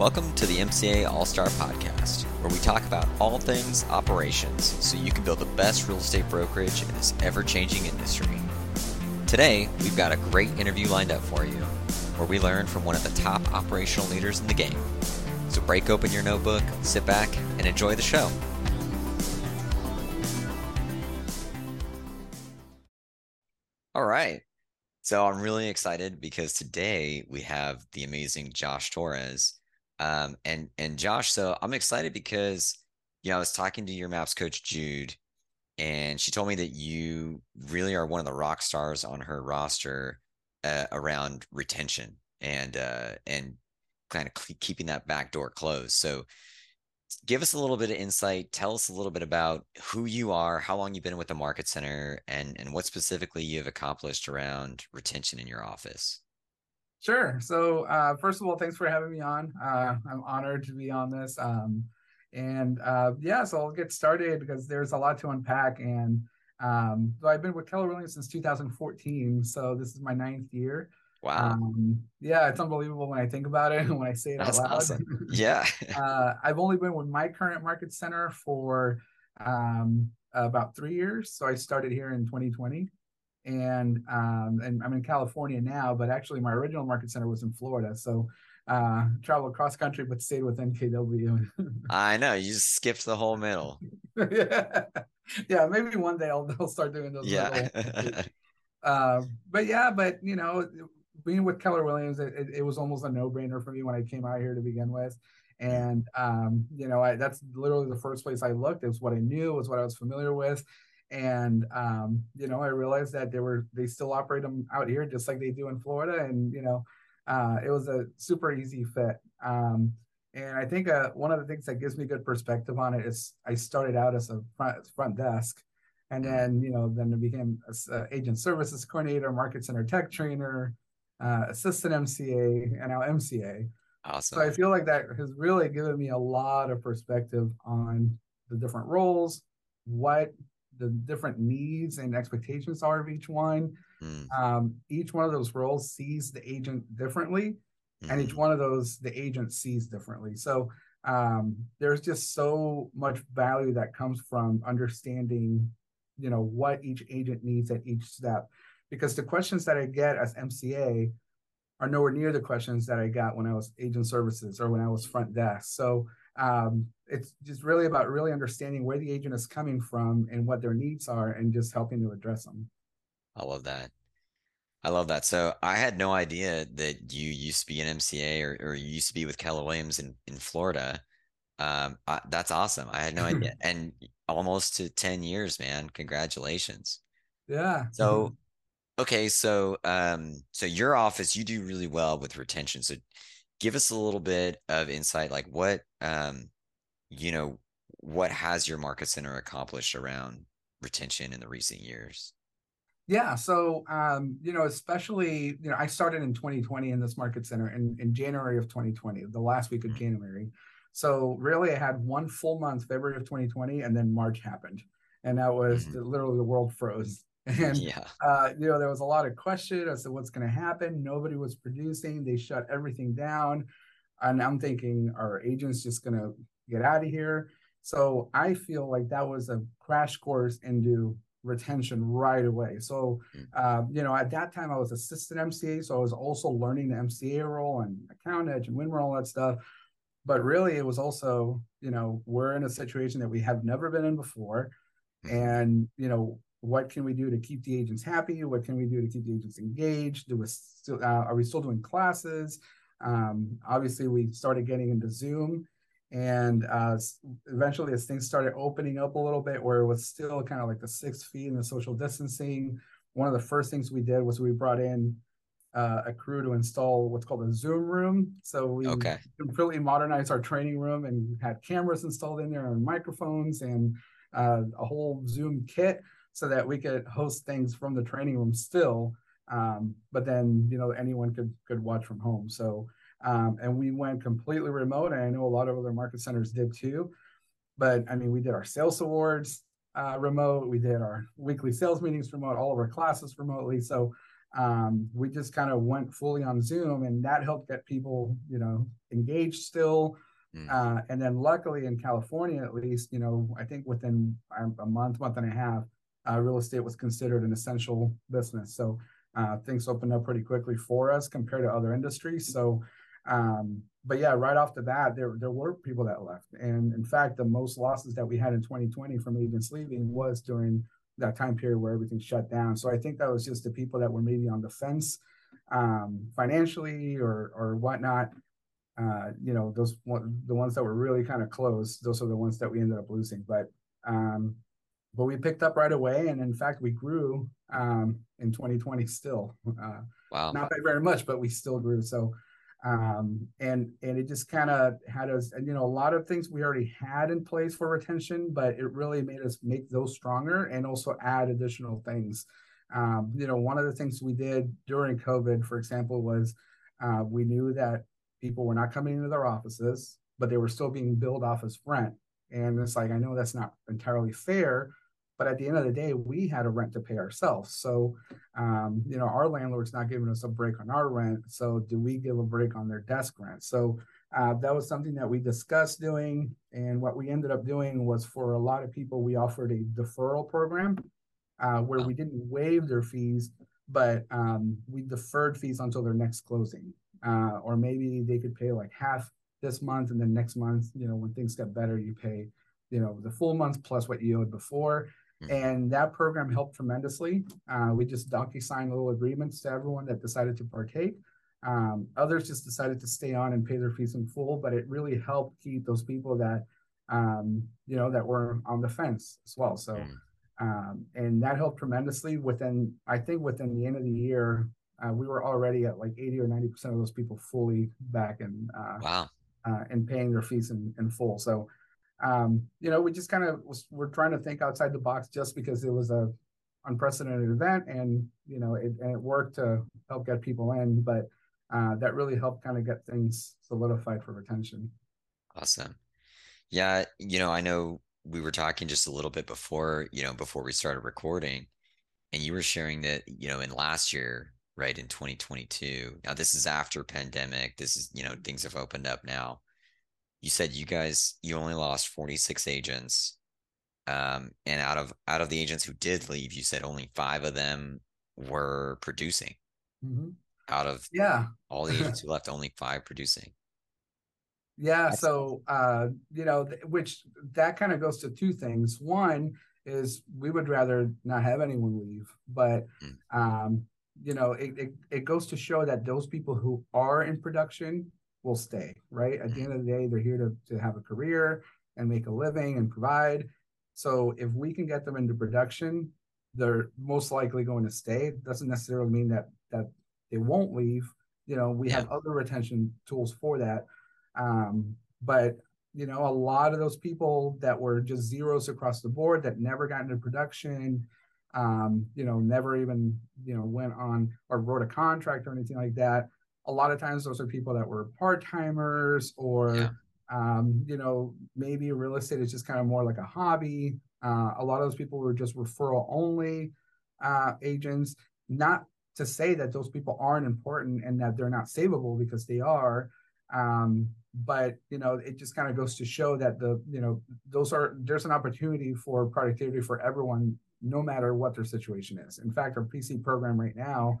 Welcome to the MCA All Star Podcast, where we talk about all things operations so you can build the best real estate brokerage in this ever changing industry. Today, we've got a great interview lined up for you, where we learn from one of the top operational leaders in the game. So break open your notebook, sit back, and enjoy the show. All right. So I'm really excited because today we have the amazing Josh Torres. Um, and and Josh, so I'm excited because you know I was talking to your maps coach Jude, and she told me that you really are one of the rock stars on her roster uh, around retention and uh, and kind of keeping that back door closed. So give us a little bit of insight. Tell us a little bit about who you are, how long you've been with the Market Center, and and what specifically you've accomplished around retention in your office. Sure. So uh, first of all, thanks for having me on. Uh, I'm honored to be on this. Um, and uh, yeah, so I'll get started because there's a lot to unpack. And um, so I've been with Keller Williams since 2014. So this is my ninth year. Wow. Um, yeah, it's unbelievable when I think about it and when I say it That's out loud. Awesome. Yeah. uh, I've only been with my current market center for um, about three years. So I started here in 2020. And um, and I'm in California now, but actually my original market center was in Florida. So uh traveled cross country but stayed with NKW. I know, you just skipped the whole middle. yeah. yeah, maybe one day I'll, I'll start doing those. Yeah. uh, but yeah, but you know, being with Keller Williams, it, it, it was almost a no brainer for me when I came out here to begin with. And um, you know, I, that's literally the first place I looked. It was what I knew, it was what I was familiar with. And um, you know, I realized that they were they still operate them out here just like they do in Florida. And you know, uh, it was a super easy fit. Um, and I think uh, one of the things that gives me good perspective on it is I started out as a front, front desk, and then you know then I became a, agent services coordinator, market center tech trainer, uh, assistant MCA, and now MCA. Awesome. So I feel like that has really given me a lot of perspective on the different roles, what the different needs and expectations are of each one. Mm. Um, each one of those roles sees the agent differently, mm. and each mm-hmm. one of those the agent sees differently. So um, there's just so much value that comes from understanding, you know, what each agent needs at each step because the questions that I get as MCA are nowhere near the questions that I got when I was agent services or when I was front desk. So um, it's just really about really understanding where the agent is coming from and what their needs are and just helping to address them. I love that. I love that. So I had no idea that you used to be an MCA or, or you used to be with Keller Williams in, in Florida. Um, I, that's awesome. I had no idea. and almost to 10 years, man. Congratulations. Yeah. So Okay, so um, so your office, you do really well with retention. So give us a little bit of insight, like what um, you know, what has your market center accomplished around retention in the recent years? Yeah, so um, you know, especially you know, I started in 2020 in this market center in, in January of 2020, the last week of mm-hmm. January. So really, I had one full month, February of 2020, and then March happened, and that was mm-hmm. literally the world froze. And yeah. uh, you know, there was a lot of question as to what's going to happen. Nobody was producing. They shut everything down. And I'm thinking, our agents just going to get out of here? So I feel like that was a crash course into retention right away. So, mm. uh, you know, at that time I was assistant MCA, so I was also learning the MCA role and account edge and WINRA all that stuff. But really, it was also, you know, we're in a situation that we have never been in before, mm-hmm. and you know, what can we do to keep the agents happy? What can we do to keep the agents engaged? Do we still uh, are we still doing classes? Um, obviously we started getting into zoom and uh, eventually as things started opening up a little bit where it was still kind of like the six feet and the social distancing one of the first things we did was we brought in uh, a crew to install what's called a zoom room. So we okay. completely modernized our training room and had cameras installed in there and microphones and uh, a whole zoom kit so that we could host things from the training room still. Um, but then you know anyone could could watch from home. So um, and we went completely remote, and I know a lot of other market centers did too. But I mean, we did our sales awards uh, remote. We did our weekly sales meetings remote. All of our classes remotely. So um, we just kind of went fully on Zoom, and that helped get people, you know, engaged still. Mm. Uh, and then, luckily, in California, at least, you know, I think within a month, month and a half, uh, real estate was considered an essential business. So uh, things opened up pretty quickly for us compared to other industries. So, um, but yeah, right off the bat, there there were people that left, and in fact, the most losses that we had in 2020 from agents leaving was during that time period where everything shut down. So I think that was just the people that were maybe on the fence um, financially or or whatnot. Uh, you know, those the ones that were really kind of close. Those are the ones that we ended up losing. But um, but we picked up right away, and in fact, we grew um, in 2020 still. Uh, wow! Not by very much, but we still grew. So um, and and it just kind of had us and you know a lot of things we already had in place for retention but it really made us make those stronger and also add additional things um, you know one of the things we did during covid for example was uh, we knew that people were not coming into their offices but they were still being billed office rent and it's like i know that's not entirely fair but at the end of the day, we had a rent to pay ourselves. So, um, you know, our landlord's not giving us a break on our rent. So, do we give a break on their desk rent? So, uh, that was something that we discussed doing. And what we ended up doing was for a lot of people, we offered a deferral program uh, where we didn't waive their fees, but um, we deferred fees until their next closing. Uh, or maybe they could pay like half this month and then next month, you know, when things get better, you pay, you know, the full month plus what you owed before. Mm-hmm. And that program helped tremendously. Uh, we just DocuSigned little agreements to everyone that decided to partake. Um, others just decided to stay on and pay their fees in full, but it really helped keep those people that, um, you know, that were on the fence as well. So, mm. um, and that helped tremendously. Within, I think, within the end of the year, uh, we were already at like 80 or 90 percent of those people fully back and uh, wow, uh, and paying their fees in, in full. So um, you know, we just kind of we're trying to think outside the box just because it was a unprecedented event and you know it and it worked to help get people in, but uh, that really helped kind of get things solidified for retention. Awesome. Yeah, you know, I know we were talking just a little bit before, you know, before we started recording, and you were sharing that, you know, in last year, right, in 2022. Now this is after pandemic. This is, you know, things have opened up now you said you guys you only lost 46 agents um, and out of out of the agents who did leave you said only five of them were producing mm-hmm. out of yeah all the agents who left only five producing yeah That's- so uh you know which that kind of goes to two things one is we would rather not have anyone leave but mm. um you know it, it, it goes to show that those people who are in production will stay, right? At the end of the day, they're here to, to have a career and make a living and provide. So if we can get them into production, they're most likely going to stay. Doesn't necessarily mean that that they won't leave. You know, we yeah. have other retention tools for that. Um, but you know, a lot of those people that were just zeros across the board that never got into production, um, you know, never even, you know, went on or wrote a contract or anything like that a lot of times those are people that were part-timers or yeah. um, you know maybe real estate is just kind of more like a hobby. Uh, a lot of those people were just referral only uh, agents. Not to say that those people aren't important and that they're not savable because they are um, but you know it just kind of goes to show that the you know those are there's an opportunity for productivity for everyone no matter what their situation is. In fact our pc program right now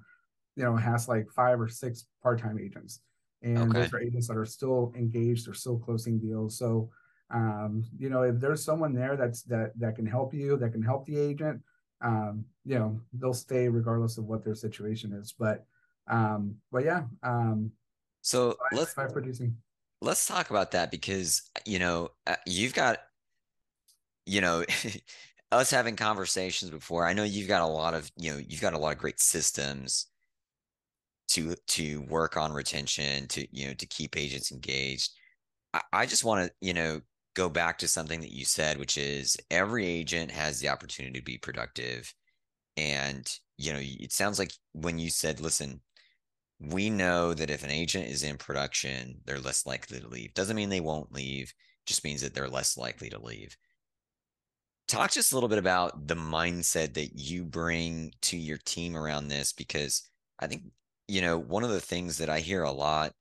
you know has like five or six part-time agents. And okay. those are agents that are still engaged they're still closing deals. So um, you know if there's someone there that's that that can help you that can help the agent um, you know they'll stay regardless of what their situation is. But um but yeah um so let's producing. let's talk about that because you know uh, you've got you know us having conversations before i know you've got a lot of you know you've got a lot of great systems to to work on retention to you know to keep agents engaged. I, I just want to you know go back to something that you said which is every agent has the opportunity to be productive. And you know it sounds like when you said listen we know that if an agent is in production they're less likely to leave. Doesn't mean they won't leave just means that they're less likely to leave. Talk just a little bit about the mindset that you bring to your team around this because I think, you know, one of the things that I hear a lot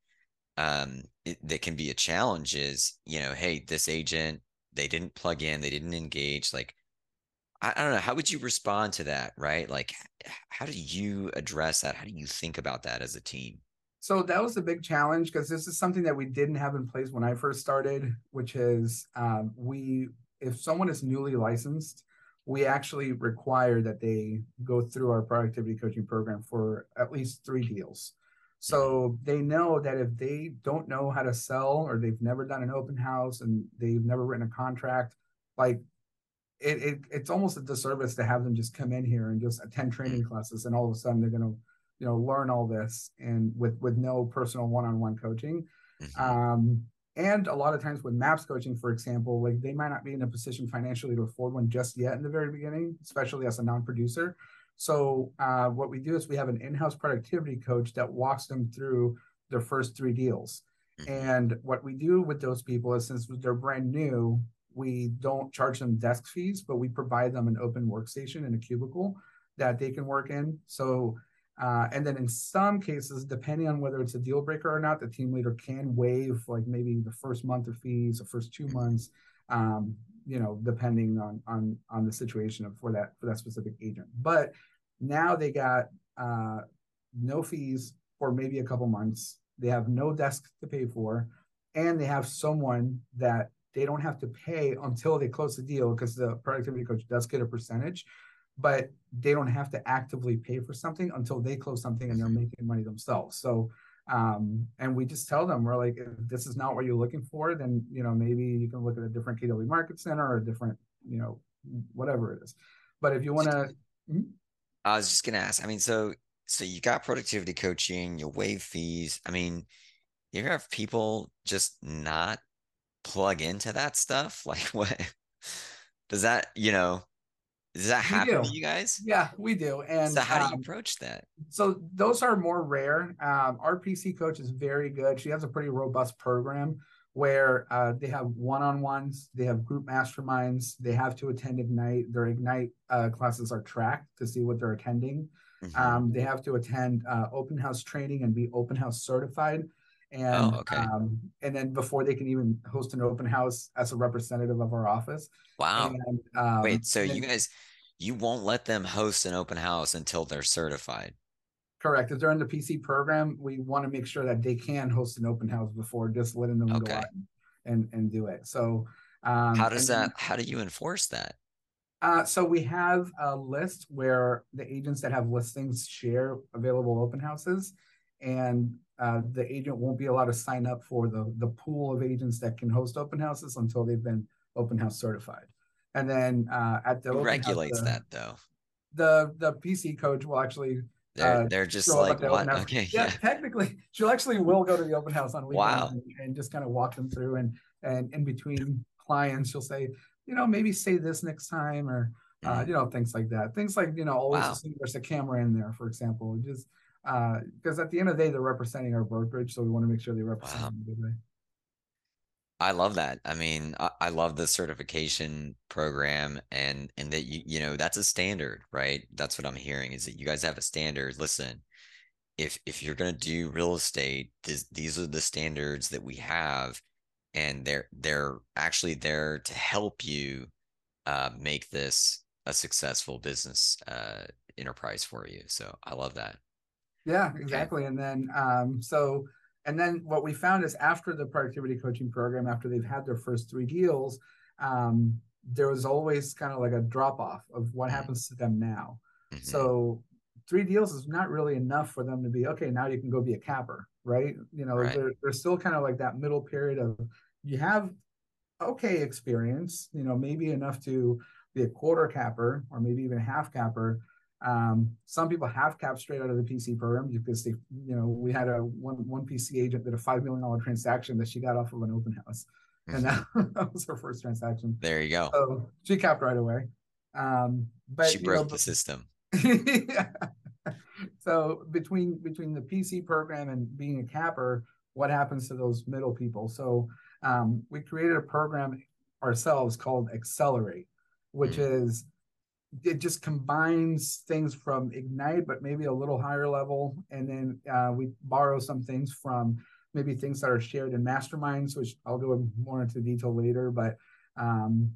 um, it, that can be a challenge is, you know, hey, this agent, they didn't plug in, they didn't engage. Like, I, I don't know, how would you respond to that, right? Like, how do you address that? How do you think about that as a team? So that was a big challenge because this is something that we didn't have in place when I first started, which is um, we, if someone is newly licensed, we actually require that they go through our productivity coaching program for at least three deals. So they know that if they don't know how to sell or they've never done an open house and they've never written a contract, like it, it it's almost a disservice to have them just come in here and just attend training classes and all of a sudden they're gonna, you know, learn all this and with with no personal one-on-one coaching. Mm-hmm. Um, and a lot of times with MAPS coaching, for example, like they might not be in a position financially to afford one just yet in the very beginning, especially as a non-producer. So uh, what we do is we have an in-house productivity coach that walks them through their first three deals. Mm-hmm. And what we do with those people is since they're brand new, we don't charge them desk fees, but we provide them an open workstation in a cubicle that they can work in. So, uh, and then in some cases, depending on whether it's a deal breaker or not, the team leader can waive like maybe the first month of fees, the first two months, um, you know, depending on on on the situation of for that for that specific agent. But now they got uh, no fees for maybe a couple months. They have no desk to pay for, and they have someone that they don't have to pay until they close the deal because the productivity coach does get a percentage, but they don't have to actively pay for something until they close something and they're making money themselves. So, um, and we just tell them we're like, if this is not what you're looking for, then you know maybe you can look at a different KW Market Center or a different, you know, whatever it is. But if you want to, hmm? I was just gonna ask. I mean, so so you got productivity coaching, you waive fees. I mean, you have people just not plug into that stuff? Like what does that, you know, does that happen to you guys? Yeah, we do. And so how um, do you um, approach that? So those are more rare. Um, our PC coach is very good. She has a pretty robust program where uh, they have one-on-ones, they have group masterminds, they have to attend Ignite. Their Ignite uh, classes are tracked to see what they're attending. Mm-hmm. Um, they have to attend uh, open house training and be open house certified. And oh, okay. um, and then before they can even host an open house as a representative of our office. Wow. And, um, Wait, so you guys, you won't let them host an open house until they're certified? Correct. If they're in the PC program, we want to make sure that they can host an open house before just letting them okay. go out and, and do it. So um, how does that, how do you enforce that? Uh, so we have a list where the agents that have listings share available open houses and uh, the agent won't be allowed to sign up for the, the pool of agents that can host open houses until they've been open house certified. And then uh, at the regulates house, the, that though. The the PC coach will actually they're, uh, they're just like what? Okay, yeah, yeah, Technically, she'll actually will go to the open house on weekends wow. and, and, just kind of walk them through. And and in between clients, she'll say, you know, maybe say this next time, or uh, mm-hmm. you know, things like that. Things like you know, always wow. there's a camera in there, for example. Just because uh, at the end of the day, they're representing our brokerage, so we want to make sure they represent wow. in a way. I love that. I mean, I, I, love the certification program and and that you you know that's a standard, right? That's what I'm hearing is that you guys have a standard. Listen, if if you're gonna do real estate, this, these are the standards that we have, and they're they're actually there to help you uh, make this a successful business uh, enterprise for you. So I love that. Yeah, exactly. And then um, so and then what we found is after the productivity coaching program, after they've had their first three deals, um, there was always kind of like a drop off of what mm-hmm. happens to them now. Mm-hmm. So three deals is not really enough for them to be okay. Now you can go be a capper, right? You know, right. They're, they're still kind of like that middle period of you have okay experience, you know, maybe enough to be a quarter capper or maybe even a half capper, um, some people have capped straight out of the PC program because they, you know, we had a one one PC agent did a five million dollar transaction that she got off of an open house, and that, that was her first transaction. There you go. So she capped right away. Um, but she broke know, the system. yeah. So between between the PC program and being a capper, what happens to those middle people? So um, we created a program ourselves called Accelerate, which mm. is it just combines things from Ignite, but maybe a little higher level. And then uh, we borrow some things from maybe things that are shared in masterminds, which I'll go more into detail later. But um,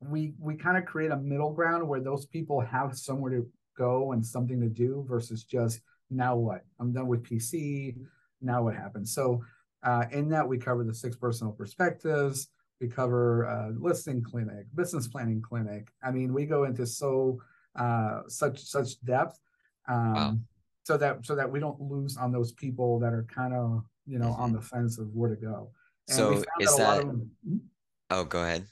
we we kind of create a middle ground where those people have somewhere to go and something to do versus just now what I'm done with PC. Now what happens? So uh, in that we cover the six personal perspectives we cover uh, listing clinic, business planning clinic. I mean, we go into so uh, such such depth, um, wow. so that so that we don't lose on those people that are kind of you know mm-hmm. on the fence of where to go. And so is that? that them, hmm? oh, go ahead.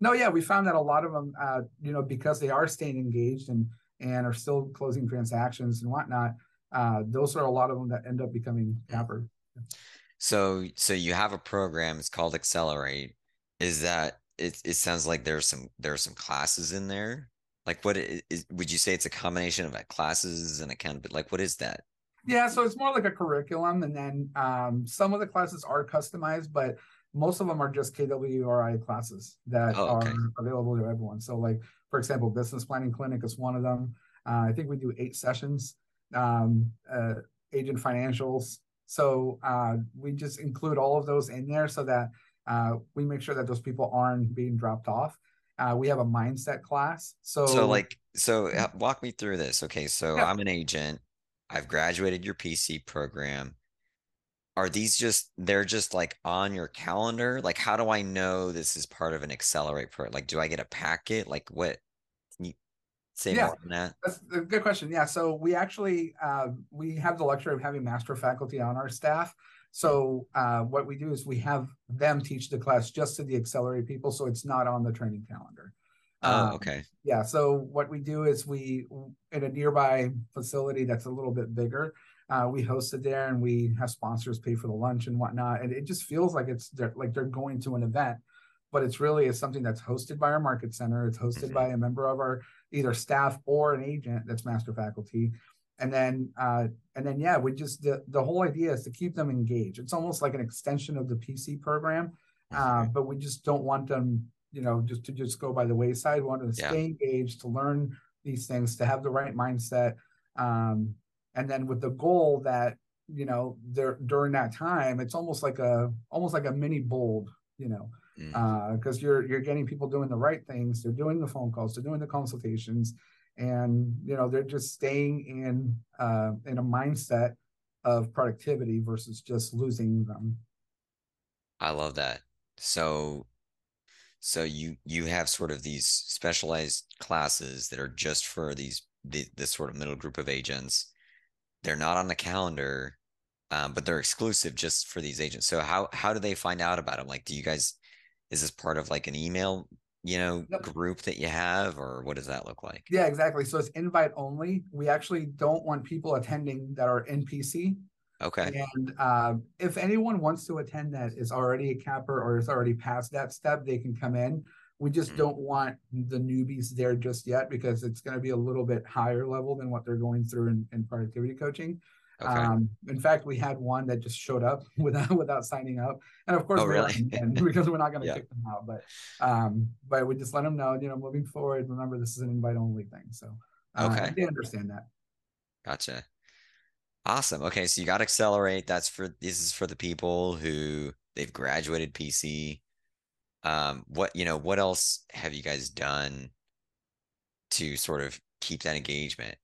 No, yeah, we found that a lot of them, uh, you know, because they are staying engaged and and are still closing transactions and whatnot. Uh, those are a lot of them that end up becoming capper. So, so you have a program. It's called Accelerate, is that it, it sounds like there's some there are some classes in there. Like what is, would you say it's a combination of like classes and accountability like what is that? Yeah so it's more like a curriculum and then um, some of the classes are customized but most of them are just kwri classes that oh, okay. are available to everyone. So like for example business planning clinic is one of them. Uh, i think we do eight sessions um, uh, agent financials. So uh, we just include all of those in there so that uh, we make sure that those people aren't being dropped off. Uh, we have a mindset class. So, so like, so walk me through this. Okay, so yeah. I'm an agent. I've graduated your PC program. Are these just they're just like on your calendar? Like, how do I know this is part of an accelerate program? Like, do I get a packet? Like, what? Can you say yeah, more on that? That's a good question. Yeah, so we actually uh, we have the luxury of having master faculty on our staff. So uh, what we do is we have them teach the class just to the accelerate people, so it's not on the training calendar. Oh, um, okay. Yeah. So what we do is we in a nearby facility that's a little bit bigger. Uh, we host it there, and we have sponsors pay for the lunch and whatnot. And it just feels like it's they're, like they're going to an event, but it's really is something that's hosted by our market center. It's hosted mm-hmm. by a member of our either staff or an agent that's master faculty and then uh, and then yeah we just the, the whole idea is to keep them engaged. It's almost like an extension of the pc program uh, but we just don't want them you know just to just go by the wayside. We want them to yeah. stay engaged to learn these things to have the right mindset um, and then with the goal that you know there during that time it's almost like a almost like a mini BOLD you know because mm. uh, you're you're getting people doing the right things. They're doing the phone calls. They're doing the consultations and you know they're just staying in uh, in a mindset of productivity versus just losing them. I love that. So so you you have sort of these specialized classes that are just for these the, this sort of middle group of agents. They're not on the calendar um, but they're exclusive just for these agents. So how how do they find out about them like do you guys is this part of like an email you know yep. group that you have or what does that look like yeah exactly so it's invite only we actually don't want people attending that are npc okay and uh, if anyone wants to attend that is already a capper or is already past that step they can come in we just mm-hmm. don't want the newbies there just yet because it's going to be a little bit higher level than what they're going through in, in productivity coaching Okay. Um, in fact, we had one that just showed up without without signing up, and of course, oh, really? because we're not going to yeah. kick them out. But um, but we just let them know, you know, moving forward, remember this is an invite only thing. So uh, okay, they understand that. Gotcha. Awesome. Okay, so you got accelerate. That's for this is for the people who they've graduated PC. Um, what you know, what else have you guys done to sort of keep that engagement?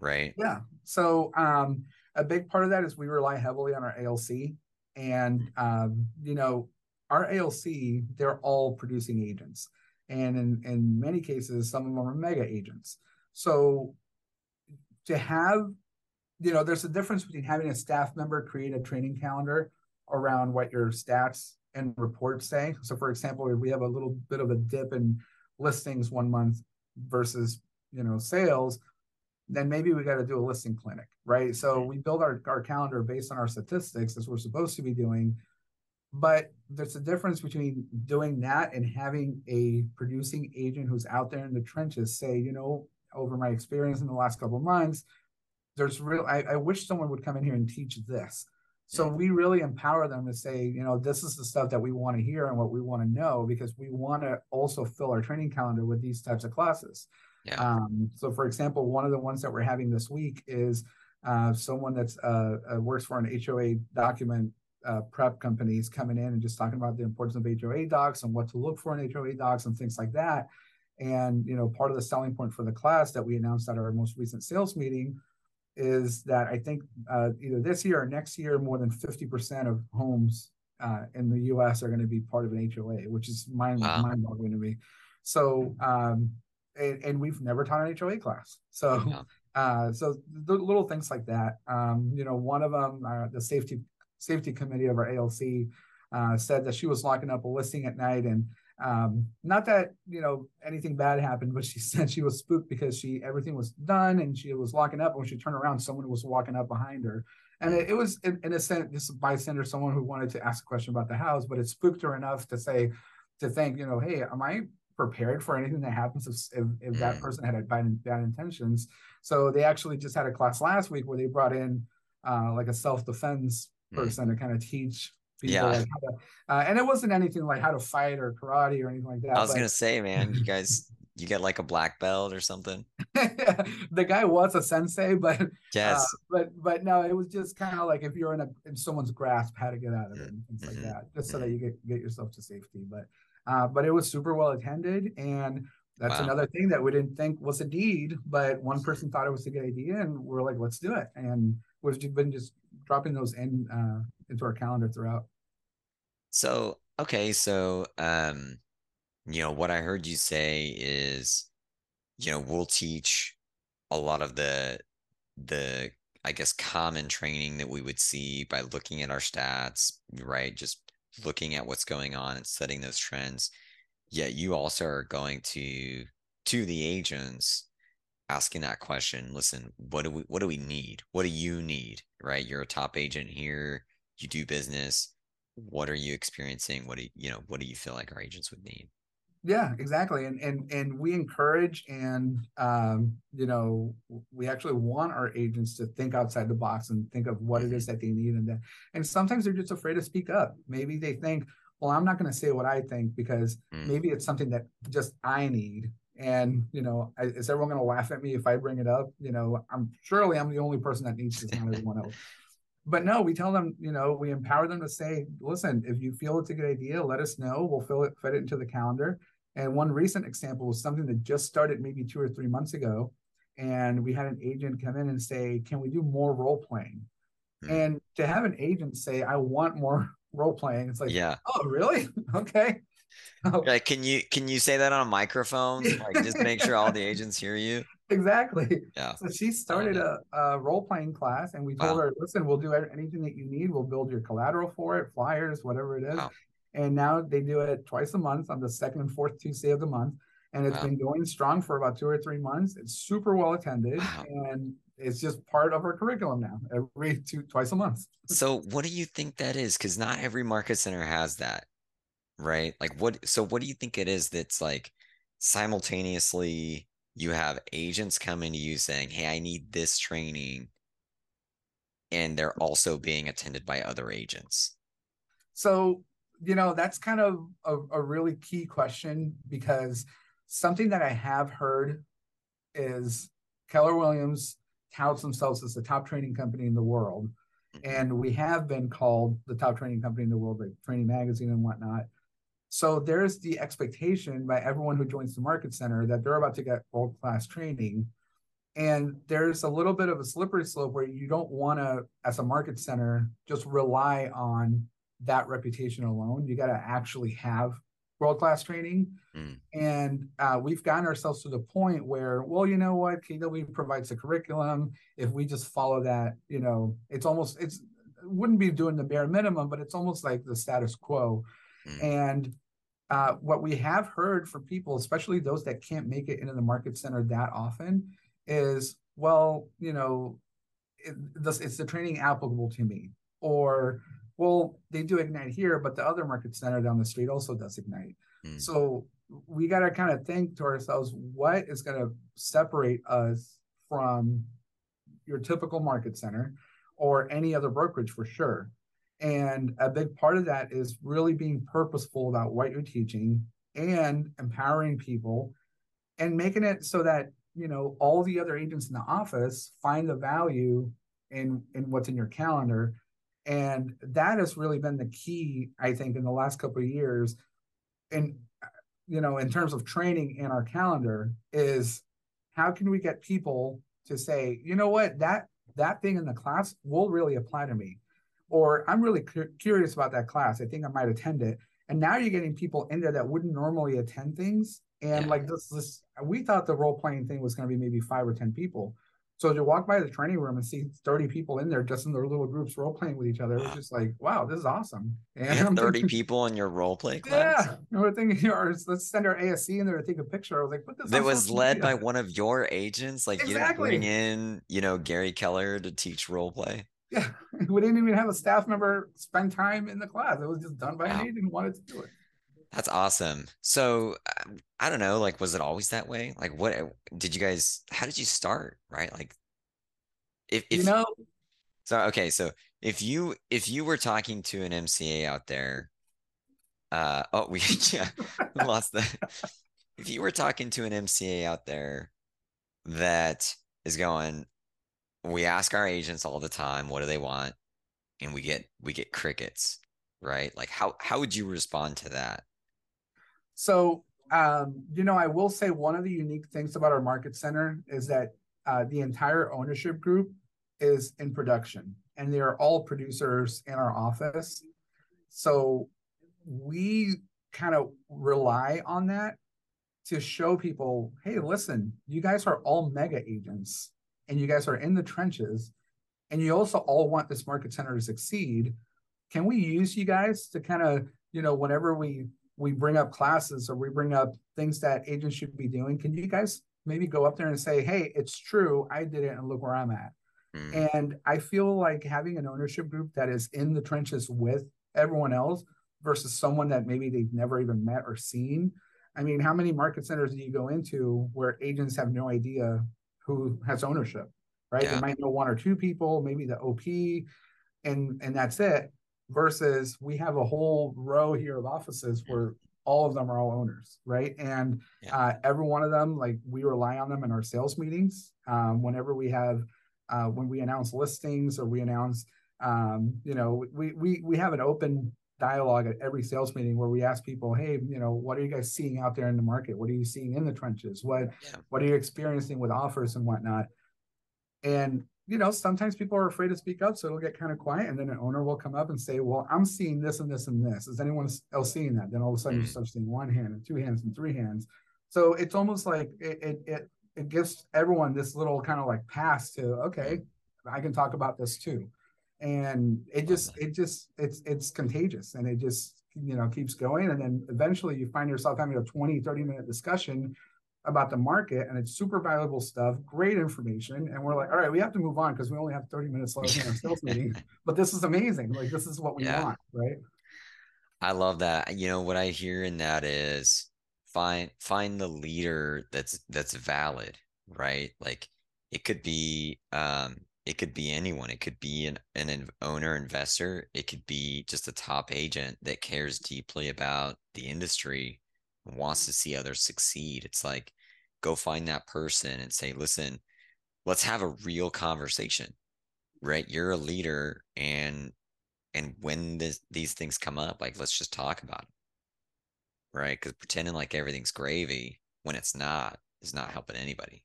Right? Yeah. So um, a big part of that is we rely heavily on our ALC, and um, you know our ALC they're all producing agents, and in in many cases some of them are mega agents. So to have you know there's a difference between having a staff member create a training calendar around what your stats and reports say. So for example, if we have a little bit of a dip in listings one month versus you know sales then maybe we got to do a listing clinic, right? So we build our, our calendar based on our statistics as we're supposed to be doing. But there's a difference between doing that and having a producing agent who's out there in the trenches say, you know, over my experience in the last couple months, there's real, I, I wish someone would come in here and teach this. So we really empower them to say, you know, this is the stuff that we want to hear and what we want to know because we want to also fill our training calendar with these types of classes. Yeah. Um, so, for example, one of the ones that we're having this week is uh, someone that's uh, uh, works for an HOA document uh, prep companies coming in and just talking about the importance of HOA docs and what to look for in HOA docs and things like that. And you know, part of the selling point for the class that we announced at our most recent sales meeting is that I think uh, either this year or next year, more than 50% of homes uh, in the U.S. are going to be part of an HOA, which is mind wow. mind boggling to me. So, um, and, and, we've never taught an HOA class. So, yeah. uh, so the little things like that. Um, you know, one of them, uh, the safety safety committee of our ALC, uh, said that she was locking up a listing at night and um, not that you know anything bad happened, but she said she was spooked because she everything was done and she was locking up. And when she turned around, someone was walking up behind her, and it, it was in, in, a sense just a bystander, someone who wanted to ask a question about the house, but it spooked her enough to say, to think, you know, hey, am I prepared for anything that happens if, if, if that mm. person had bad, bad intentions? So they actually just had a class last week where they brought in uh, like a self defense mm. person mm. to kind of teach people yeah. like how to, uh, and it wasn't anything like how to fight or karate or anything like that. I was but, gonna say, man, you guys, you get like a black belt or something. the guy was a sensei, but yes, uh, but but no, it was just kind of like if you're in a in someone's grasp, how to get out of it and things mm-hmm. like that, just so mm-hmm. that you get get yourself to safety. But uh, but it was super well attended and. That's wow. another thing that we didn't think was a deed, but one person thought it was a good idea, and we're like, let's do it. And we've been just dropping those in uh, into our calendar throughout. So, okay, so um you know, what I heard you say is you know, we'll teach a lot of the the I guess common training that we would see by looking at our stats, right? Just looking at what's going on and setting those trends. Yet you also are going to to the agents asking that question, listen, what do we what do we need? What do you need? Right? You're a top agent here, you do business what are you experiencing what do you, you know what do you feel like our agents would need yeah exactly and and and we encourage and um you know we actually want our agents to think outside the box and think of what mm-hmm. it is that they need and that and sometimes they're just afraid to speak up maybe they think well i'm not going to say what i think because mm. maybe it's something that just i need and you know is everyone going to laugh at me if i bring it up you know i'm surely i'm the only person that needs this not everyone else but no, we tell them, you know, we empower them to say, listen, if you feel it's a good idea, let us know. We'll fill it, fit it into the calendar. And one recent example was something that just started maybe two or three months ago. And we had an agent come in and say, can we do more role playing? Mm-hmm. And to have an agent say, I want more role playing, it's like, yeah. oh, really? okay. Like, can you can you say that on a microphone? Like, just make sure all the agents hear you exactly. Yeah. So she started a, a role playing class, and we told wow. her, "Listen, we'll do anything that you need. We'll build your collateral for it, flyers, whatever it is." Wow. And now they do it twice a month on the second and fourth Tuesday of the month, and it's wow. been going strong for about two or three months. It's super well attended, and it's just part of our curriculum now, every two twice a month. so, what do you think that is? Because not every market center has that, right? Like, what? So, what do you think it is that's like simultaneously? you have agents coming to you saying, Hey, I need this training. And they're also being attended by other agents. So, you know, that's kind of a, a really key question because something that I have heard is Keller Williams touts themselves as the top training company in the world. Mm-hmm. And we have been called the top training company in the world, like Training Magazine and whatnot. So there's the expectation by everyone who joins the market center that they're about to get world class training. And there's a little bit of a slippery slope where you don't want to, as a market center, just rely on that reputation alone. You got to actually have world class training. Mm. And uh, we've gotten ourselves to the point where, well, you know what, KW provides a curriculum. If we just follow that, you know, it's almost, it's, wouldn't be doing the bare minimum, but it's almost like the status quo. Mm. And uh, what we have heard from people, especially those that can't make it into the market center that often, is well, you know, it, this, it's the training applicable to me, or well, they do Ignite here, but the other market center down the street also does Ignite. Mm. So we got to kind of think to ourselves, what is going to separate us from your typical market center or any other brokerage for sure? And a big part of that is really being purposeful about what you're teaching and empowering people and making it so that you know all the other agents in the office find the value in in what's in your calendar and that has really been the key i think in the last couple of years. And you know in terms of training in our calendar is how can we get people to say you know what? That that thing in the class will really apply to me. Or i'm really cu- curious about that class. I think i might attend it. And now you're getting people in there that wouldn't normally attend things. And yeah. like this this we thought the role playing thing was going to be maybe five or ten people so to walk by the training room and see 30 people in there just in their little groups role playing with each other, it was just like, wow, this is awesome. And you have 30 thinking, people in your role play class? Yeah. And we're thinking, you know, let's send our ASC in there to take a picture. I was like, put this That was led media. by one of your agents. Like exactly. you didn't bring in, you know, Gary Keller to teach role play. Yeah. We didn't even have a staff member spend time in the class. It was just done by wow. an agent who wanted to do it. That's awesome. So um, I don't know, like, was it always that way? Like, what did you guys? How did you start? Right, like, if, if you know. So okay, so if you if you were talking to an MCA out there, uh, oh, we yeah, lost that. If you were talking to an MCA out there that is going, we ask our agents all the time, what do they want, and we get we get crickets, right? Like, how how would you respond to that? So, um, you know, I will say one of the unique things about our market center is that uh, the entire ownership group is in production, and they are all producers in our office. So we kind of rely on that to show people, hey, listen, you guys are all mega agents, and you guys are in the trenches, and you also all want this market center to succeed. Can we use you guys to kind of, you know, whenever we we bring up classes or we bring up things that agents should be doing, can you guys maybe go up there and say, hey, it's true, I did it and look where I'm at. Mm. And I feel like having an ownership group that is in the trenches with everyone else versus someone that maybe they've never even met or seen. I mean, how many market centers do you go into where agents have no idea who has ownership, right? Yeah. They might know one or two people, maybe the OP, and and that's it versus we have a whole row here of offices where all of them are all owners, right? And yeah. uh, every one of them, like we rely on them in our sales meetings. Um, whenever we have, uh, when we announce listings or we announce, um, you know, we we we have an open dialogue at every sales meeting where we ask people, hey, you know, what are you guys seeing out there in the market? What are you seeing in the trenches? What yeah. what are you experiencing with offers and whatnot? And you know, sometimes people are afraid to speak up, so it'll get kind of quiet, and then an owner will come up and say, "Well, I'm seeing this and this and this. Is anyone else seeing that?" Then all of a sudden, mm. you start seeing one hand and two hands and three hands. So it's almost like it it it, it gives everyone this little kind of like pass to okay, I can talk about this too, and it just it just it's it's contagious, and it just you know keeps going, and then eventually you find yourself having a 20 30 minute discussion about the market and it's super valuable stuff, great information. And we're like, all right, we have to move on because we only have 30 minutes left in our sales meeting. But this is amazing. Like this is what we yeah. want, right? I love that. You know, what I hear in that is find find the leader that's that's valid, right? Like it could be um it could be anyone. It could be an, an owner investor. It could be just a top agent that cares deeply about the industry wants to see others succeed. It's like go find that person and say, listen, let's have a real conversation. Right? You're a leader and and when this these things come up, like let's just talk about it. Right? Because pretending like everything's gravy when it's not is not helping anybody.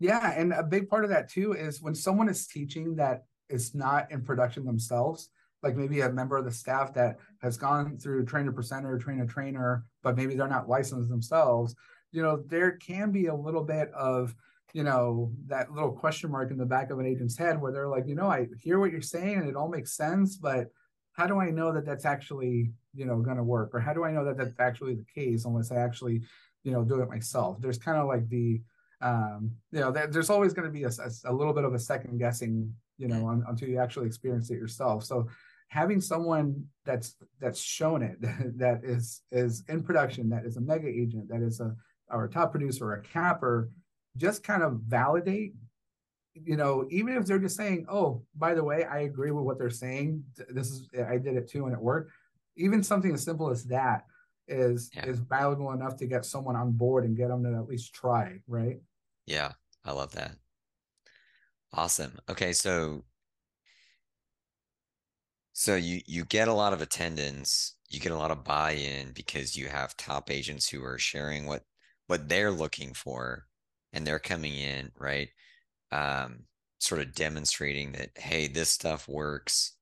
Yeah, and a big part of that too is when someone is teaching that is not in production themselves, like maybe a member of the staff that has gone through train trainer presenter, trainer trainer, but maybe they're not licensed themselves, you know, there can be a little bit of, you know, that little question mark in the back of an agent's head where they're like, you know, I hear what you're saying and it all makes sense, but how do I know that that's actually, you know, going to work? Or how do I know that that's actually the case unless I actually, you know, do it myself? There's kind of like the, um, you know, there, there's always going to be a, a, a, little bit of a second guessing, you know, un, until you actually experience it yourself. So having someone that's that's shown it that is is in production that is a mega agent that is a or a top producer or a capper just kind of validate you know even if they're just saying oh by the way i agree with what they're saying this is i did it too and it worked even something as simple as that is yeah. is valuable enough to get someone on board and get them to at least try, right? Yeah, I love that. Awesome. Okay, so so you you get a lot of attendance, you get a lot of buy-in because you have top agents who are sharing what what they're looking for and they're coming in, right? Um, sort of demonstrating that hey, this stuff works.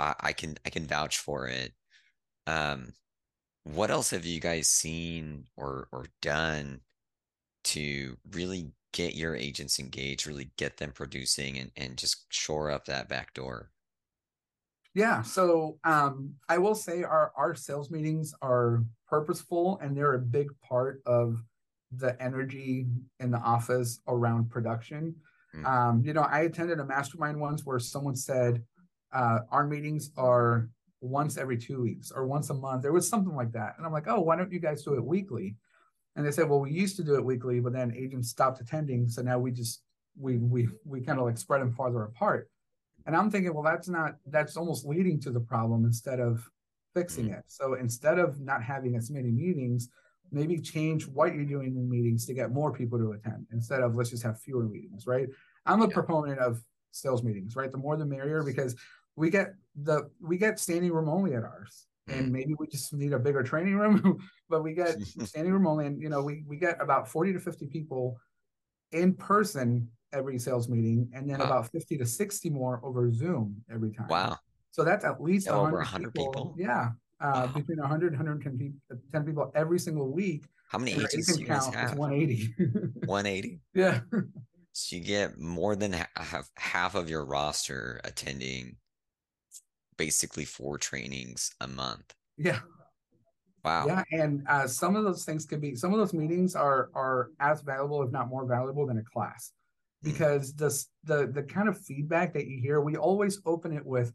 I, I can I can vouch for it. Um, what else have you guys seen or or done to really get your agents engaged, really get them producing and, and just shore up that back door? Yeah, so um, I will say our our sales meetings are purposeful and they're a big part of the energy in the office around production. Mm. Um, you know, I attended a mastermind once where someone said uh, our meetings are once every two weeks or once a month. There was something like that, and I'm like, oh, why don't you guys do it weekly? And they said, well, we used to do it weekly, but then agents stopped attending, so now we just we we we kind of like spread them farther apart. And I'm thinking, well, that's not that's almost leading to the problem instead of fixing mm. it. So instead of not having as many meetings, maybe change what you're doing in meetings to get more people to attend instead of let's just have fewer meetings, right? I'm a yeah. proponent of sales meetings, right? The more the merrier because we get the we get standing room only at ours. And mm. maybe we just need a bigger training room, but we get standing room only. And you know, we we get about 40 to 50 people in person every sales meeting, and then wow. about 50 to 60 more over Zoom every time. Wow. So that's at least yeah, 100 over 100 people. people. Yeah. Uh, wow. between 100 and 110 people, 10 people every single week. How many agents do you guys have? 180. 180. yeah. So you get more than half, half of your roster attending basically four trainings a month. Yeah. Wow. Yeah, and uh, some of those things could be some of those meetings are are as valuable, if not more valuable, than a class. Because mm. this the the kind of feedback that you hear, we always open it with,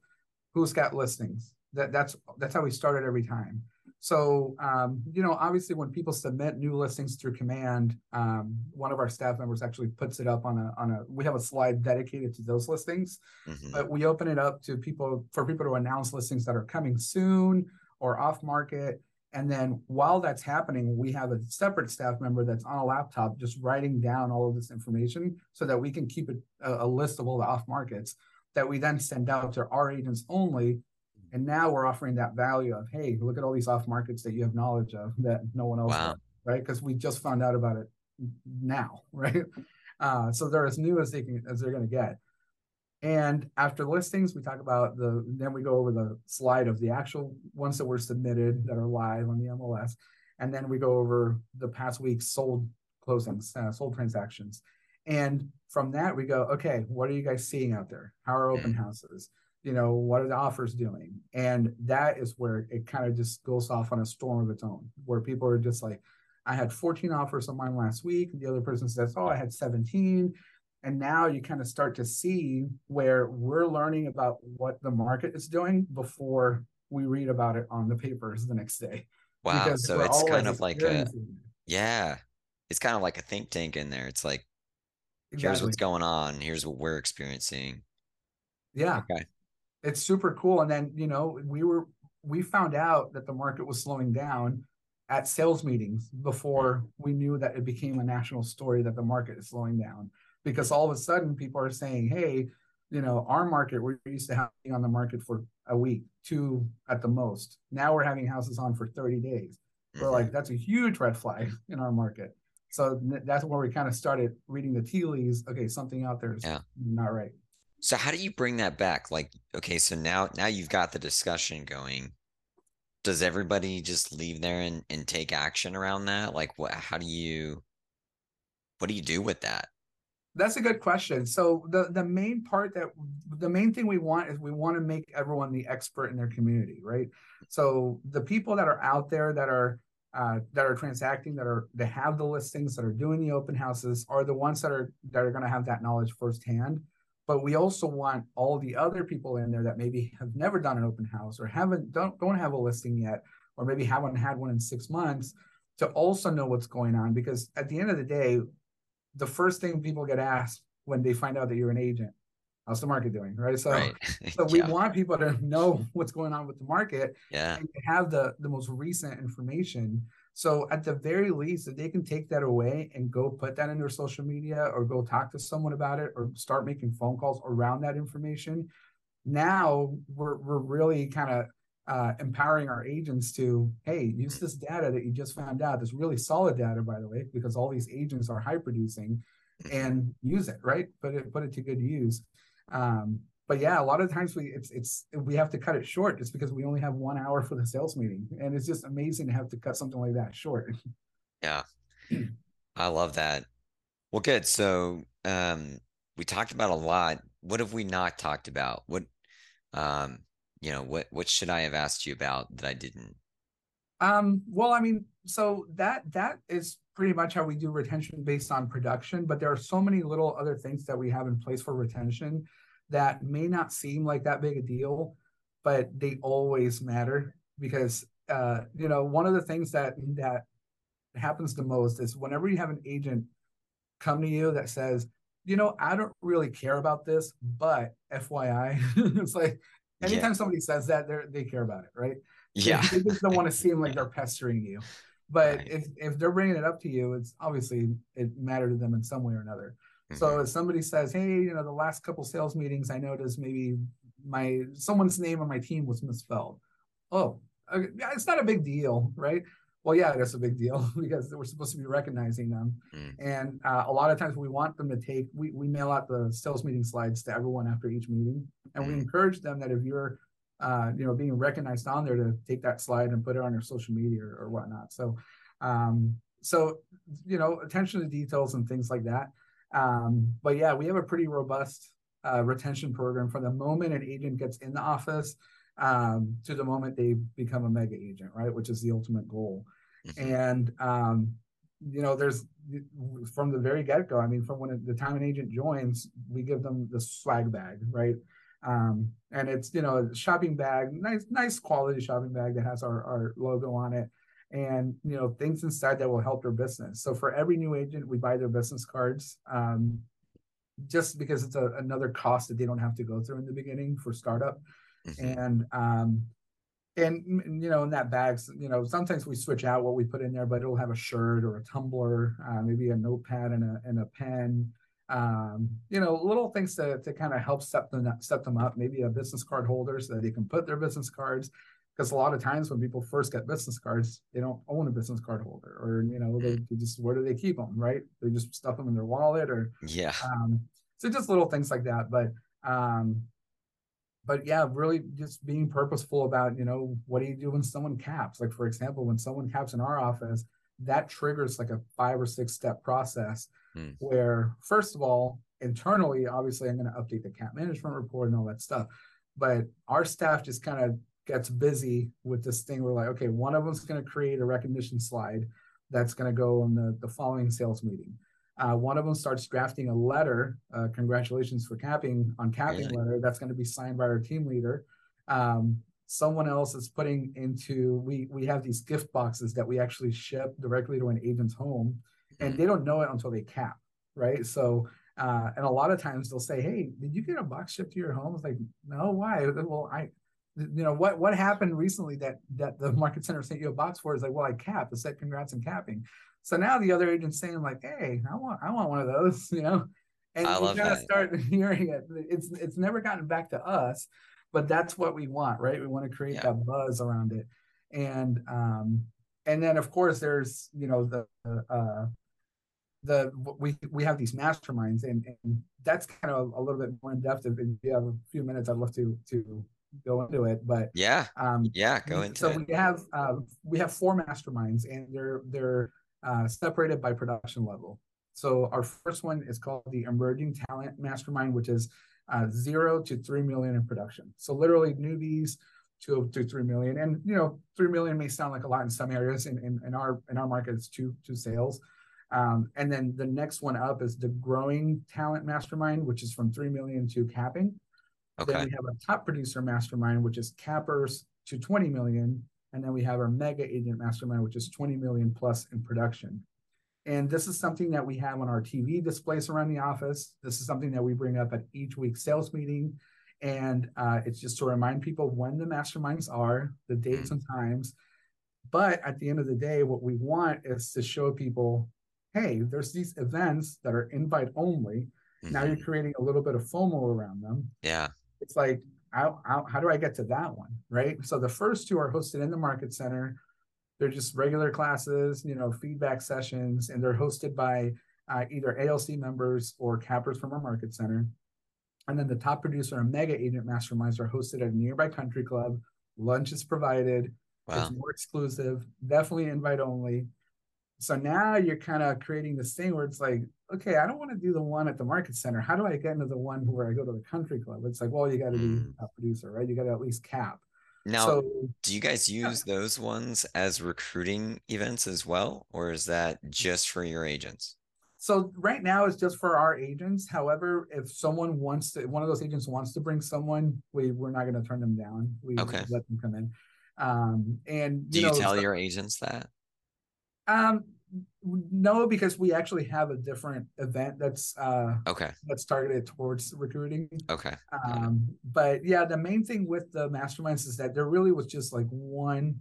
"Who's got listings?" That that's that's how we start it every time. So, um, you know, obviously, when people submit new listings through Command, um, one of our staff members actually puts it up on a on a. We have a slide dedicated to those listings, mm-hmm. but we open it up to people for people to announce listings that are coming soon or off market. And then while that's happening, we have a separate staff member that's on a laptop just writing down all of this information so that we can keep it, a, a list of all the off markets that we then send out to our agents only and now we're offering that value of, hey, look at all these off markets that you have knowledge of that no one else wow. does, right? Because we just found out about it now, right? Uh, so they're as new as they can as they're going to get. And after listings, we talk about the then we go over the slide of the actual ones that were submitted that are live on the MLS, and then we go over the past week's sold closings, uh, sold transactions, and from that we go, okay, what are you guys seeing out there? How are open mm. houses? you know what are the offers doing and that is where it kind of just goes off on a storm of its own where people are just like i had 14 offers on mine last week and the other person says oh i had 17 and now you kind of start to see where we're learning about what the market is doing before we read about it on the papers the next day. Wow because so it's kind of like a yeah it's kind of like a think tank in there. It's like exactly. here's what's going on. Here's what we're experiencing. Yeah. Okay. It's super cool. And then, you know, we were we found out that the market was slowing down at sales meetings before we knew that it became a national story that the market is slowing down. Because all of a sudden people are saying, hey, you know, our market, we're used to having on the market for a week, two at the most. Now we're having houses on for 30 days. We're mm-hmm. like, that's a huge red flag in our market. So that's where we kind of started reading the tea leaves. Okay, something out there is yeah. not right. So how do you bring that back? Like, okay, so now now you've got the discussion going. Does everybody just leave there and, and take action around that? Like what how do you what do you do with that? That's a good question. So the the main part that the main thing we want is we want to make everyone the expert in their community, right? So the people that are out there that are uh, that are transacting, that are that have the listings, that are doing the open houses, are the ones that are that are going to have that knowledge firsthand but we also want all the other people in there that maybe have never done an open house or haven't don't don't have a listing yet or maybe haven't had one in six months to also know what's going on because at the end of the day the first thing people get asked when they find out that you're an agent how's the market doing, right? So, Right. so we Yeah. want people to know what's going on with the market Yeah. and to have the the most recent information. So at the very least, if they can take that away and go put that in their social media or go talk to someone about it or start making phone calls around that information, now we're we're really kind of uh, empowering our agents to hey use this data that you just found out this really solid data by the way because all these agents are high producing Mhm. and use it right put it put it to good use um, but yeah a lot of times we it's it's we have to cut it short just because we only have one hour for the sales meeting and it's just amazing to have to cut something like that short Yeah. I love that. Well, good. So, um, we talked about a lot. What have we not talked about? What, um, you know, what what should I have asked you about that I didn't? Um, well, I mean, so that that is pretty much how we do retention based on production, but there are so many little other things that we have in place for retention that may not seem like that big a deal, but they always matter because uh, you know, one of the things that that happens the most is whenever you have an agent come to you that says, you know, I don't really care about this, but FYI, it's like anytime Yeah. somebody says that, they they care about it, right? Yeah. They just don't want to seem like they're pestering you. But Right. if if they're bringing it up to you, it's obviously it mattered to them in some way or another. Mhm. So if somebody says, "Hey, you know, the last couple sales meetings, I noticed maybe my someone's name on my team was misspelled." Oh, okay, yeah, it's not a big deal, right? Well, yeah, that's a big deal because we're supposed to be recognizing them. Mm. And uh, a lot of times we want them to take, we, we mail out the sales meeting slides to everyone after each meeting. And we Mm. encourage them that if you're, uh, you know, being recognized on there to take that slide and put it on your social media or, or whatnot. So, um, so, you know, attention to details and things like that. Um, but yeah, we have a pretty robust uh, retention program from the moment an agent gets in the office um, to the moment they become a mega agent, right? Which is the ultimate goal. Mhm. And um, you know, there's from the very get go. I mean, from when the time an agent joins, we give them the swag bag, right? Um, and it's you know a shopping bag, nice nice quality shopping bag that has our our logo on it, and you know things inside that will help their business. So for every new agent, we buy their business cards. Um, just because it's a, another cost that they don't have to go through in the beginning for startup Mhm. and um and mm, you know in that bags you know sometimes we switch out what we put in there but it'll have a shirt or a tumbler uh, maybe a notepad and a, and a pen um you know little things to, to kind of help set them up, set them up maybe a business card holder so that they can put their business cards because a lot of times when people first get business cards they don't own a business card holder or you know they, they just where do they keep them right they just stuff them in their wallet or Yeah. um, so just little things like that. But um, but yeah, really just being purposeful about you know what do you do when someone caps? Like for example, when someone caps in our office, that triggers like a five or six step process Hmm. where first of all internally obviously i'm going to update the cap management report and all that stuff but our staff just kind of gets busy with this thing we're like okay one of them's going to create a recognition slide that's going to go on the, the following sales meeting uh, one of them starts drafting a letter uh, congratulations for capping on capping Really? letter that's going to be signed by our team leader. Um, someone else is putting into we we have these gift boxes that we actually ship directly to an agent's home and Mhm. they don't know it until they cap right? So uh, and a lot of times they'll say hey did you get a box shipped to your home? It's like no why? Well i you know what what happened recently that that the market center sent you a box for is like well i capped it said congrats on capping so now the other agent's saying like hey i want i want one of those you know and I you of that. start hearing it it's it's never gotten back to us but that's what we want right we want to create Yeah. that buzz around it and um and then of course there's you know the uh the we we have these masterminds and, and that's kind of a little bit more in depth if you have a few minutes i'd love to to go into it but Yeah. um Yeah. Go into so it. we have uh, we have four masterminds and they're they're uh, separated by production level. So our first one is called the emerging talent mastermind which is uh, zero to three million in production. So literally newbies to to three million. And you know three million may sound like a lot in some areas in in, in our in our market it's two two sales. Um, and then the next one up is the growing talent mastermind which is from 3 million to capping. Okay. then we have a top producer mastermind, which is cappers to 20 million. And then we have our mega agent mastermind, which is 20 million plus in production. And this is something that we have on our TV displays around the office. This is something that we bring up at each week's sales meeting. And uh, it's just to remind people when the masterminds are, the dates and times. But at the end of the day, what we want is to show people hey, there's these events that are invite only. Mm-hmm. Now you're mm-hmm. creating a little bit of FOMO around them. Yeah. It's like, how, how, how do I get to that one? Right. So the first two are hosted in the market center. They're just regular classes, you know, feedback sessions, and they're hosted by uh, either ALC members or cappers from our market center. And then the top producer and mega agent masterminds are hosted at a nearby country club. Lunch is provided. Wow. It's more exclusive, definitely invite only. So now you're kind of creating this thing where it's like, okay, I don't want to do the one at the market center. How do I get into the one where I go to the country club? It's like, well, you got to mm. be a producer, right? You got to at least cap. Now, so, do you guys use yeah. those ones as recruiting events as well, or is that just for your agents? So right now it's just for our agents. However, if someone wants to, one of those agents wants to bring someone, we we're not going to turn them down. We okay. let them come in. Um, and do you, know, tell so, your agents that? Um, no, because we actually have a different event that's uh okay that's targeted towards recruiting. Okay. Um, but yeah, the main thing with the masterminds is that there really was just like one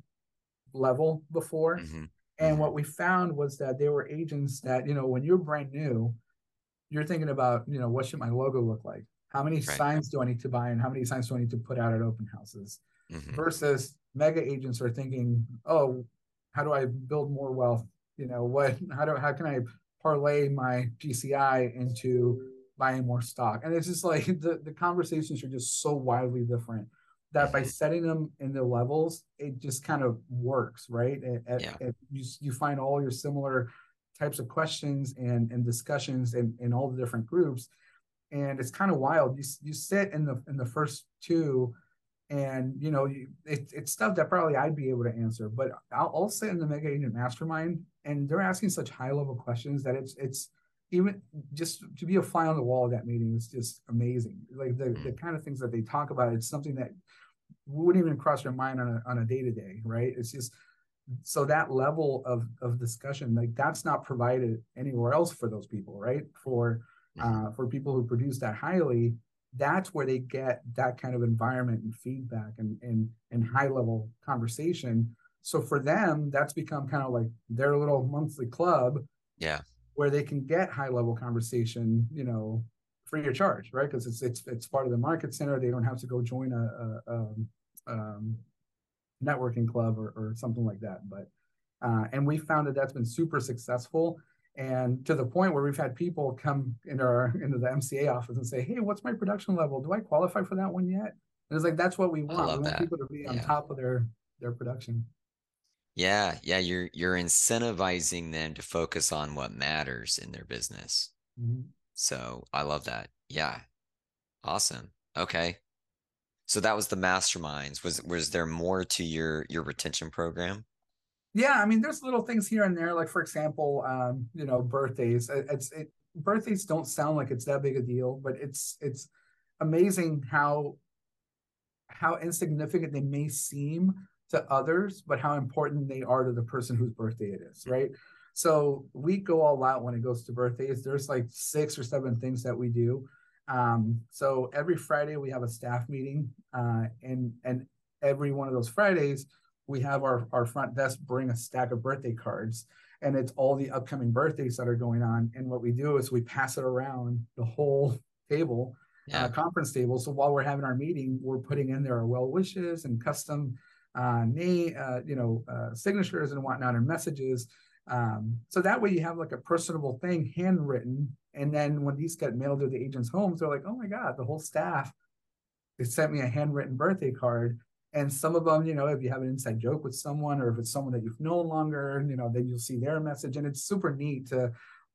level before. Mm-hmm. And mm-hmm. what we found was that there were agents that, you know, when you're brand new, you're thinking about, you know, what should my logo look like? How many right. signs do I need to buy and how many signs do I need to put out at open houses? Mm-hmm. Versus mega agents are thinking, oh, how do I build more wealth? You know, what how do how can I parlay my GCI into buying more stock? And it's just like the, the conversations are just so wildly different that by mm-hmm. setting them in the levels, it just kind of works, right? It, yeah. it, you, you find all your similar types of questions and, and discussions in, in all the different groups. And it's kind of wild. You, you sit in the in the first two and you know it, it's stuff that probably i'd be able to answer but I'll, I'll sit in the mega agent mastermind and they're asking such high level questions that it's it's even just to be a fly on the wall of that meeting is just amazing. Like the, the kind of things that they talk about it's something that wouldn't even cross your mind on a, on a day-to-day right? It's just so that level of of discussion like that's not provided anywhere else for those people right? For uh, for people who produce that highly that's where they get that kind of environment and feedback and and, and high level conversation. So for them that's become kind of like their little monthly club yeah. where they can get high level conversation you know free of charge right? Because it's it's it's part of the market center. They don't have to go join a, a, a um, networking club or, or something like that. But uh, and we found that that's been super successful and to the point where we've had people come into our into the MCA office and say, "Hey, what's my production level? Do I qualify for that one yet?" And it's like that's what we want. We want that. people to be on yeah. top of their their production. Yeah, yeah, you're you're incentivizing them to focus on what matters in their business. Mm-hmm. So I love that. Yeah, awesome. Okay, so that was the masterminds. Was was there more to your your retention program? Yeah i mean there's little things here and there like for example um you know birthdays it's it birthdays don't sound like it's that big a deal but it's it's amazing how how insignificant they may seem to others but how important they are to the person whose birthday it is right? So we go all out when it goes to birthdays. There's like six or seven things that we do. Um, so every friday we have a staff meeting uh, and and every one of those fridays we have our, our front desk bring a stack of birthday cards and it's all the upcoming birthdays that are going on. And what we do is we pass it around the whole table, uh, yeah. uh, conference table. So while we're having our meeting, we're putting in there our well wishes and custom uh, name, uh, you know, uh, signatures and whatnot and messages. Um, so that way you have like a personable thing handwritten. And then when these get mailed to the agents' homes, they're like, oh my God, the whole staff, they sent me a handwritten birthday card and some of them you know if you have an inside joke with someone or if it's someone that you've known longer you know then you'll see their message. And it's super neat to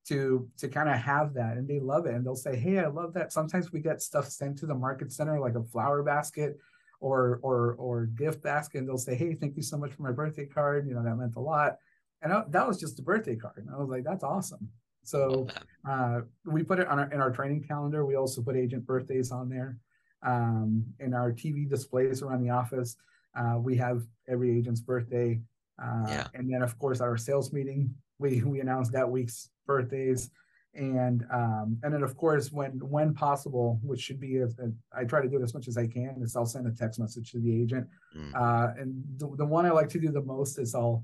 to to kind of have that. And they love it. And they'll say hey i love that. Sometimes we get stuff sent to the market center like a flower basket or or or gift basket. And they'll say hey thank you so much for my birthday card. You know that meant a lot. And I, that was just a birthday card. And i was like that's awesome. So uh, we put it on our, in our training calendar. We also put agent birthdays on there um, in our TV displays around the office. Uh, we have every agent's birthday. Uh, Yeah. And then, of course, our sales meeting, we we announced that week's birthdays, and um, and then of course, when when possible, which should be, a, a, I try to do it as much as I can, is I'll send a text message to the agent. Mm. Uh, and the, the one I like to do the most is I'll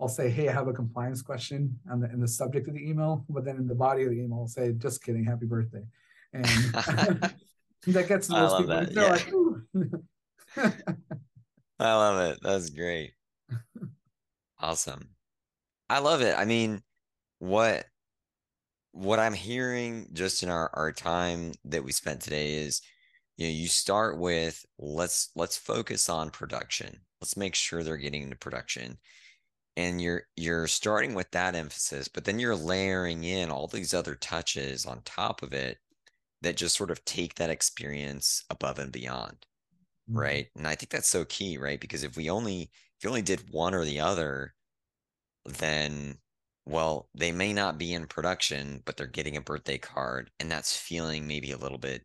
I'll say, hey, I have a compliance question on the in the subject of the email, but then in the body of the email, I'll say, just kidding, happy birthday, and that gets I most love people. that, yeah. like, I love it. That's great. Awesome. I love it. I mean, what what I'm hearing just in our our time that we spent today is, you know, you start with let's let's focus on production. Let's make sure they're getting into production. And you're you're starting with that emphasis, but then you're layering in all these other touches on top of it that just sort of take that experience above and beyond right? And I think that's so key, right? Because if we only if you only did one or the other, then well, they may not be in production, but they're getting a birthday card, and that's feeling maybe a little bit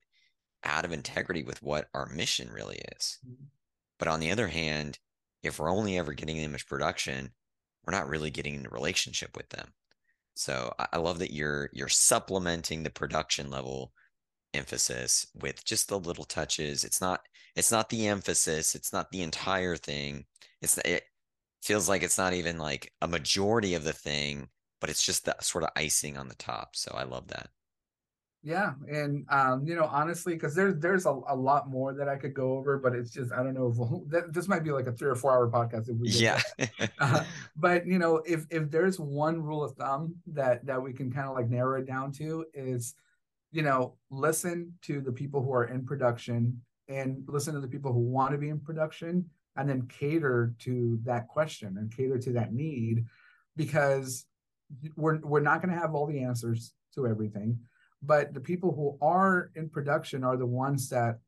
out of integrity with what our mission really is. Mhm. But on the other hand, if we're only ever getting them as production, we're not really getting in a relationship with them. So I love that you're you're supplementing the production level emphasis with just the little touches. It's not it's not the emphasis, it's not the entire thing. It's it feels like it's not even like a majority of the thing, but it's just the sort of icing on the top. So I love that. Yeah, and um, you know, honestly, because there's there's a, a lot more that I could go over, but it's just I don't know if we'll, that, this might be like a three or four hour podcast if we Yeah. Uh, but you know, if if there's one rule of thumb that that we can kind of like narrow it down to is, you know, listen to the people who are in production and listen to the people who want to be in production, and then cater to that question and cater to that need, because we're we're not going to have all the answers to everything but the people who are in production are the ones that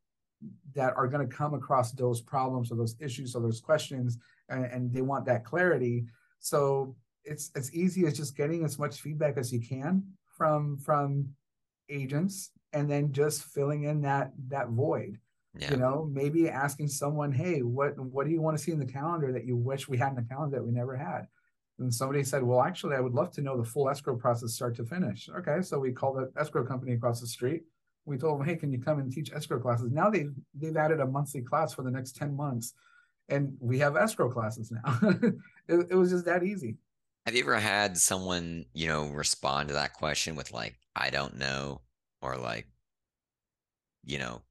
that are going to come across those problems or those issues or those questions and, and, they want that clarity. So it's as easy as just getting as much feedback as you can from from agents and then just filling in that that void yeah. you know maybe asking someone hey what what do you want to see in the calendar that you wish we had in the calendar that we never had and somebody said, Well, actually, I would love to know the full escrow process start to finish. Okay. So we called the escrow company across the street. We told them, Hey, can you come and teach escrow classes? Now they've they've added a monthly class for the next 10 months. And we have escrow classes now. it, it was just that easy. Have you ever had someone, you know, respond to that question with like, I don't know, or like, you know,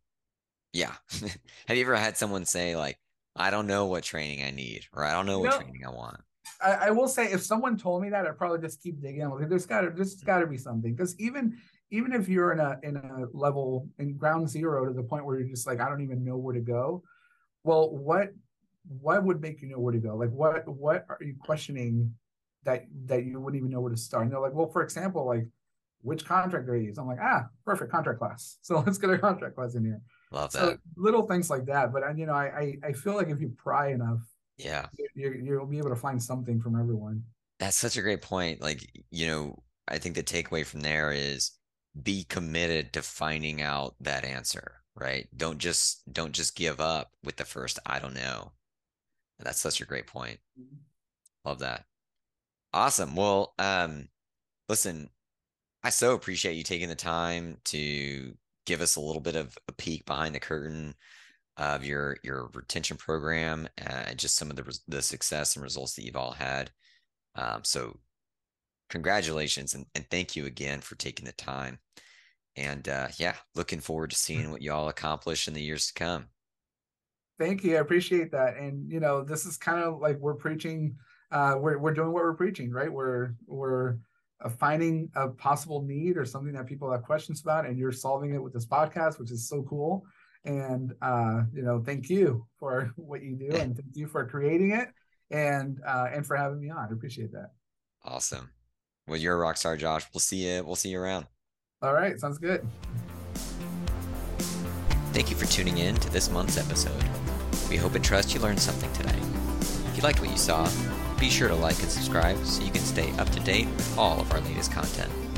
yeah. Have you ever had someone say like, I don't know what training I need, or I don't know You what know, training I want? I, I will say if someone told me that, I'd probably just keep digging. Like, there's gotta there's mm. gotta be something. Because even even if you're in a in a level in ground zero to the point where you're just like, I don't even know where to go. Well, what what would make you know where to go? Like what what are you questioning that that you wouldn't even know where to start? And they're like, well, for example, like which contract do I use? I'm like, ah, perfect contract class. So let's get a contract class in here. Love that. So little things like that. But you know, I I, I feel like if you pry enough, yeah. you, you'll be able to find something from everyone. That's such a great point. Like, you know, I think the takeaway from there is be committed to finding out that answer, right? Don't just don't just give up with the first I don't know. That's such a great point. Love that. Awesome. Well, um, listen, I so appreciate you taking the time to give us a little bit of a peek behind the curtain of your your retention program and just some of the the success and results that you've all had. Um, so congratulations and, and thank you again for taking the time. And uh, yeah, looking forward to seeing what you all accomplish in the years to come. Thank you. I appreciate that. And you know, this is kind of like we're preaching. Uh, we're we're doing what we're preaching, right? We're we're uh, finding a possible need or something that people have questions about, and you're solving it with this podcast, which is so cool. And uh, you know, thank you for what you do, and thank you for creating it, and uh, and for having me on. I appreciate that. Awesome. Well, you're a rock star, Josh. We'll see you. We'll see you around. All right, sounds good. Thank you for tuning in to this month's episode. We hope and trust you learned something today. If you liked what you saw, be sure to like and subscribe so you can stay up to date with all of our latest content.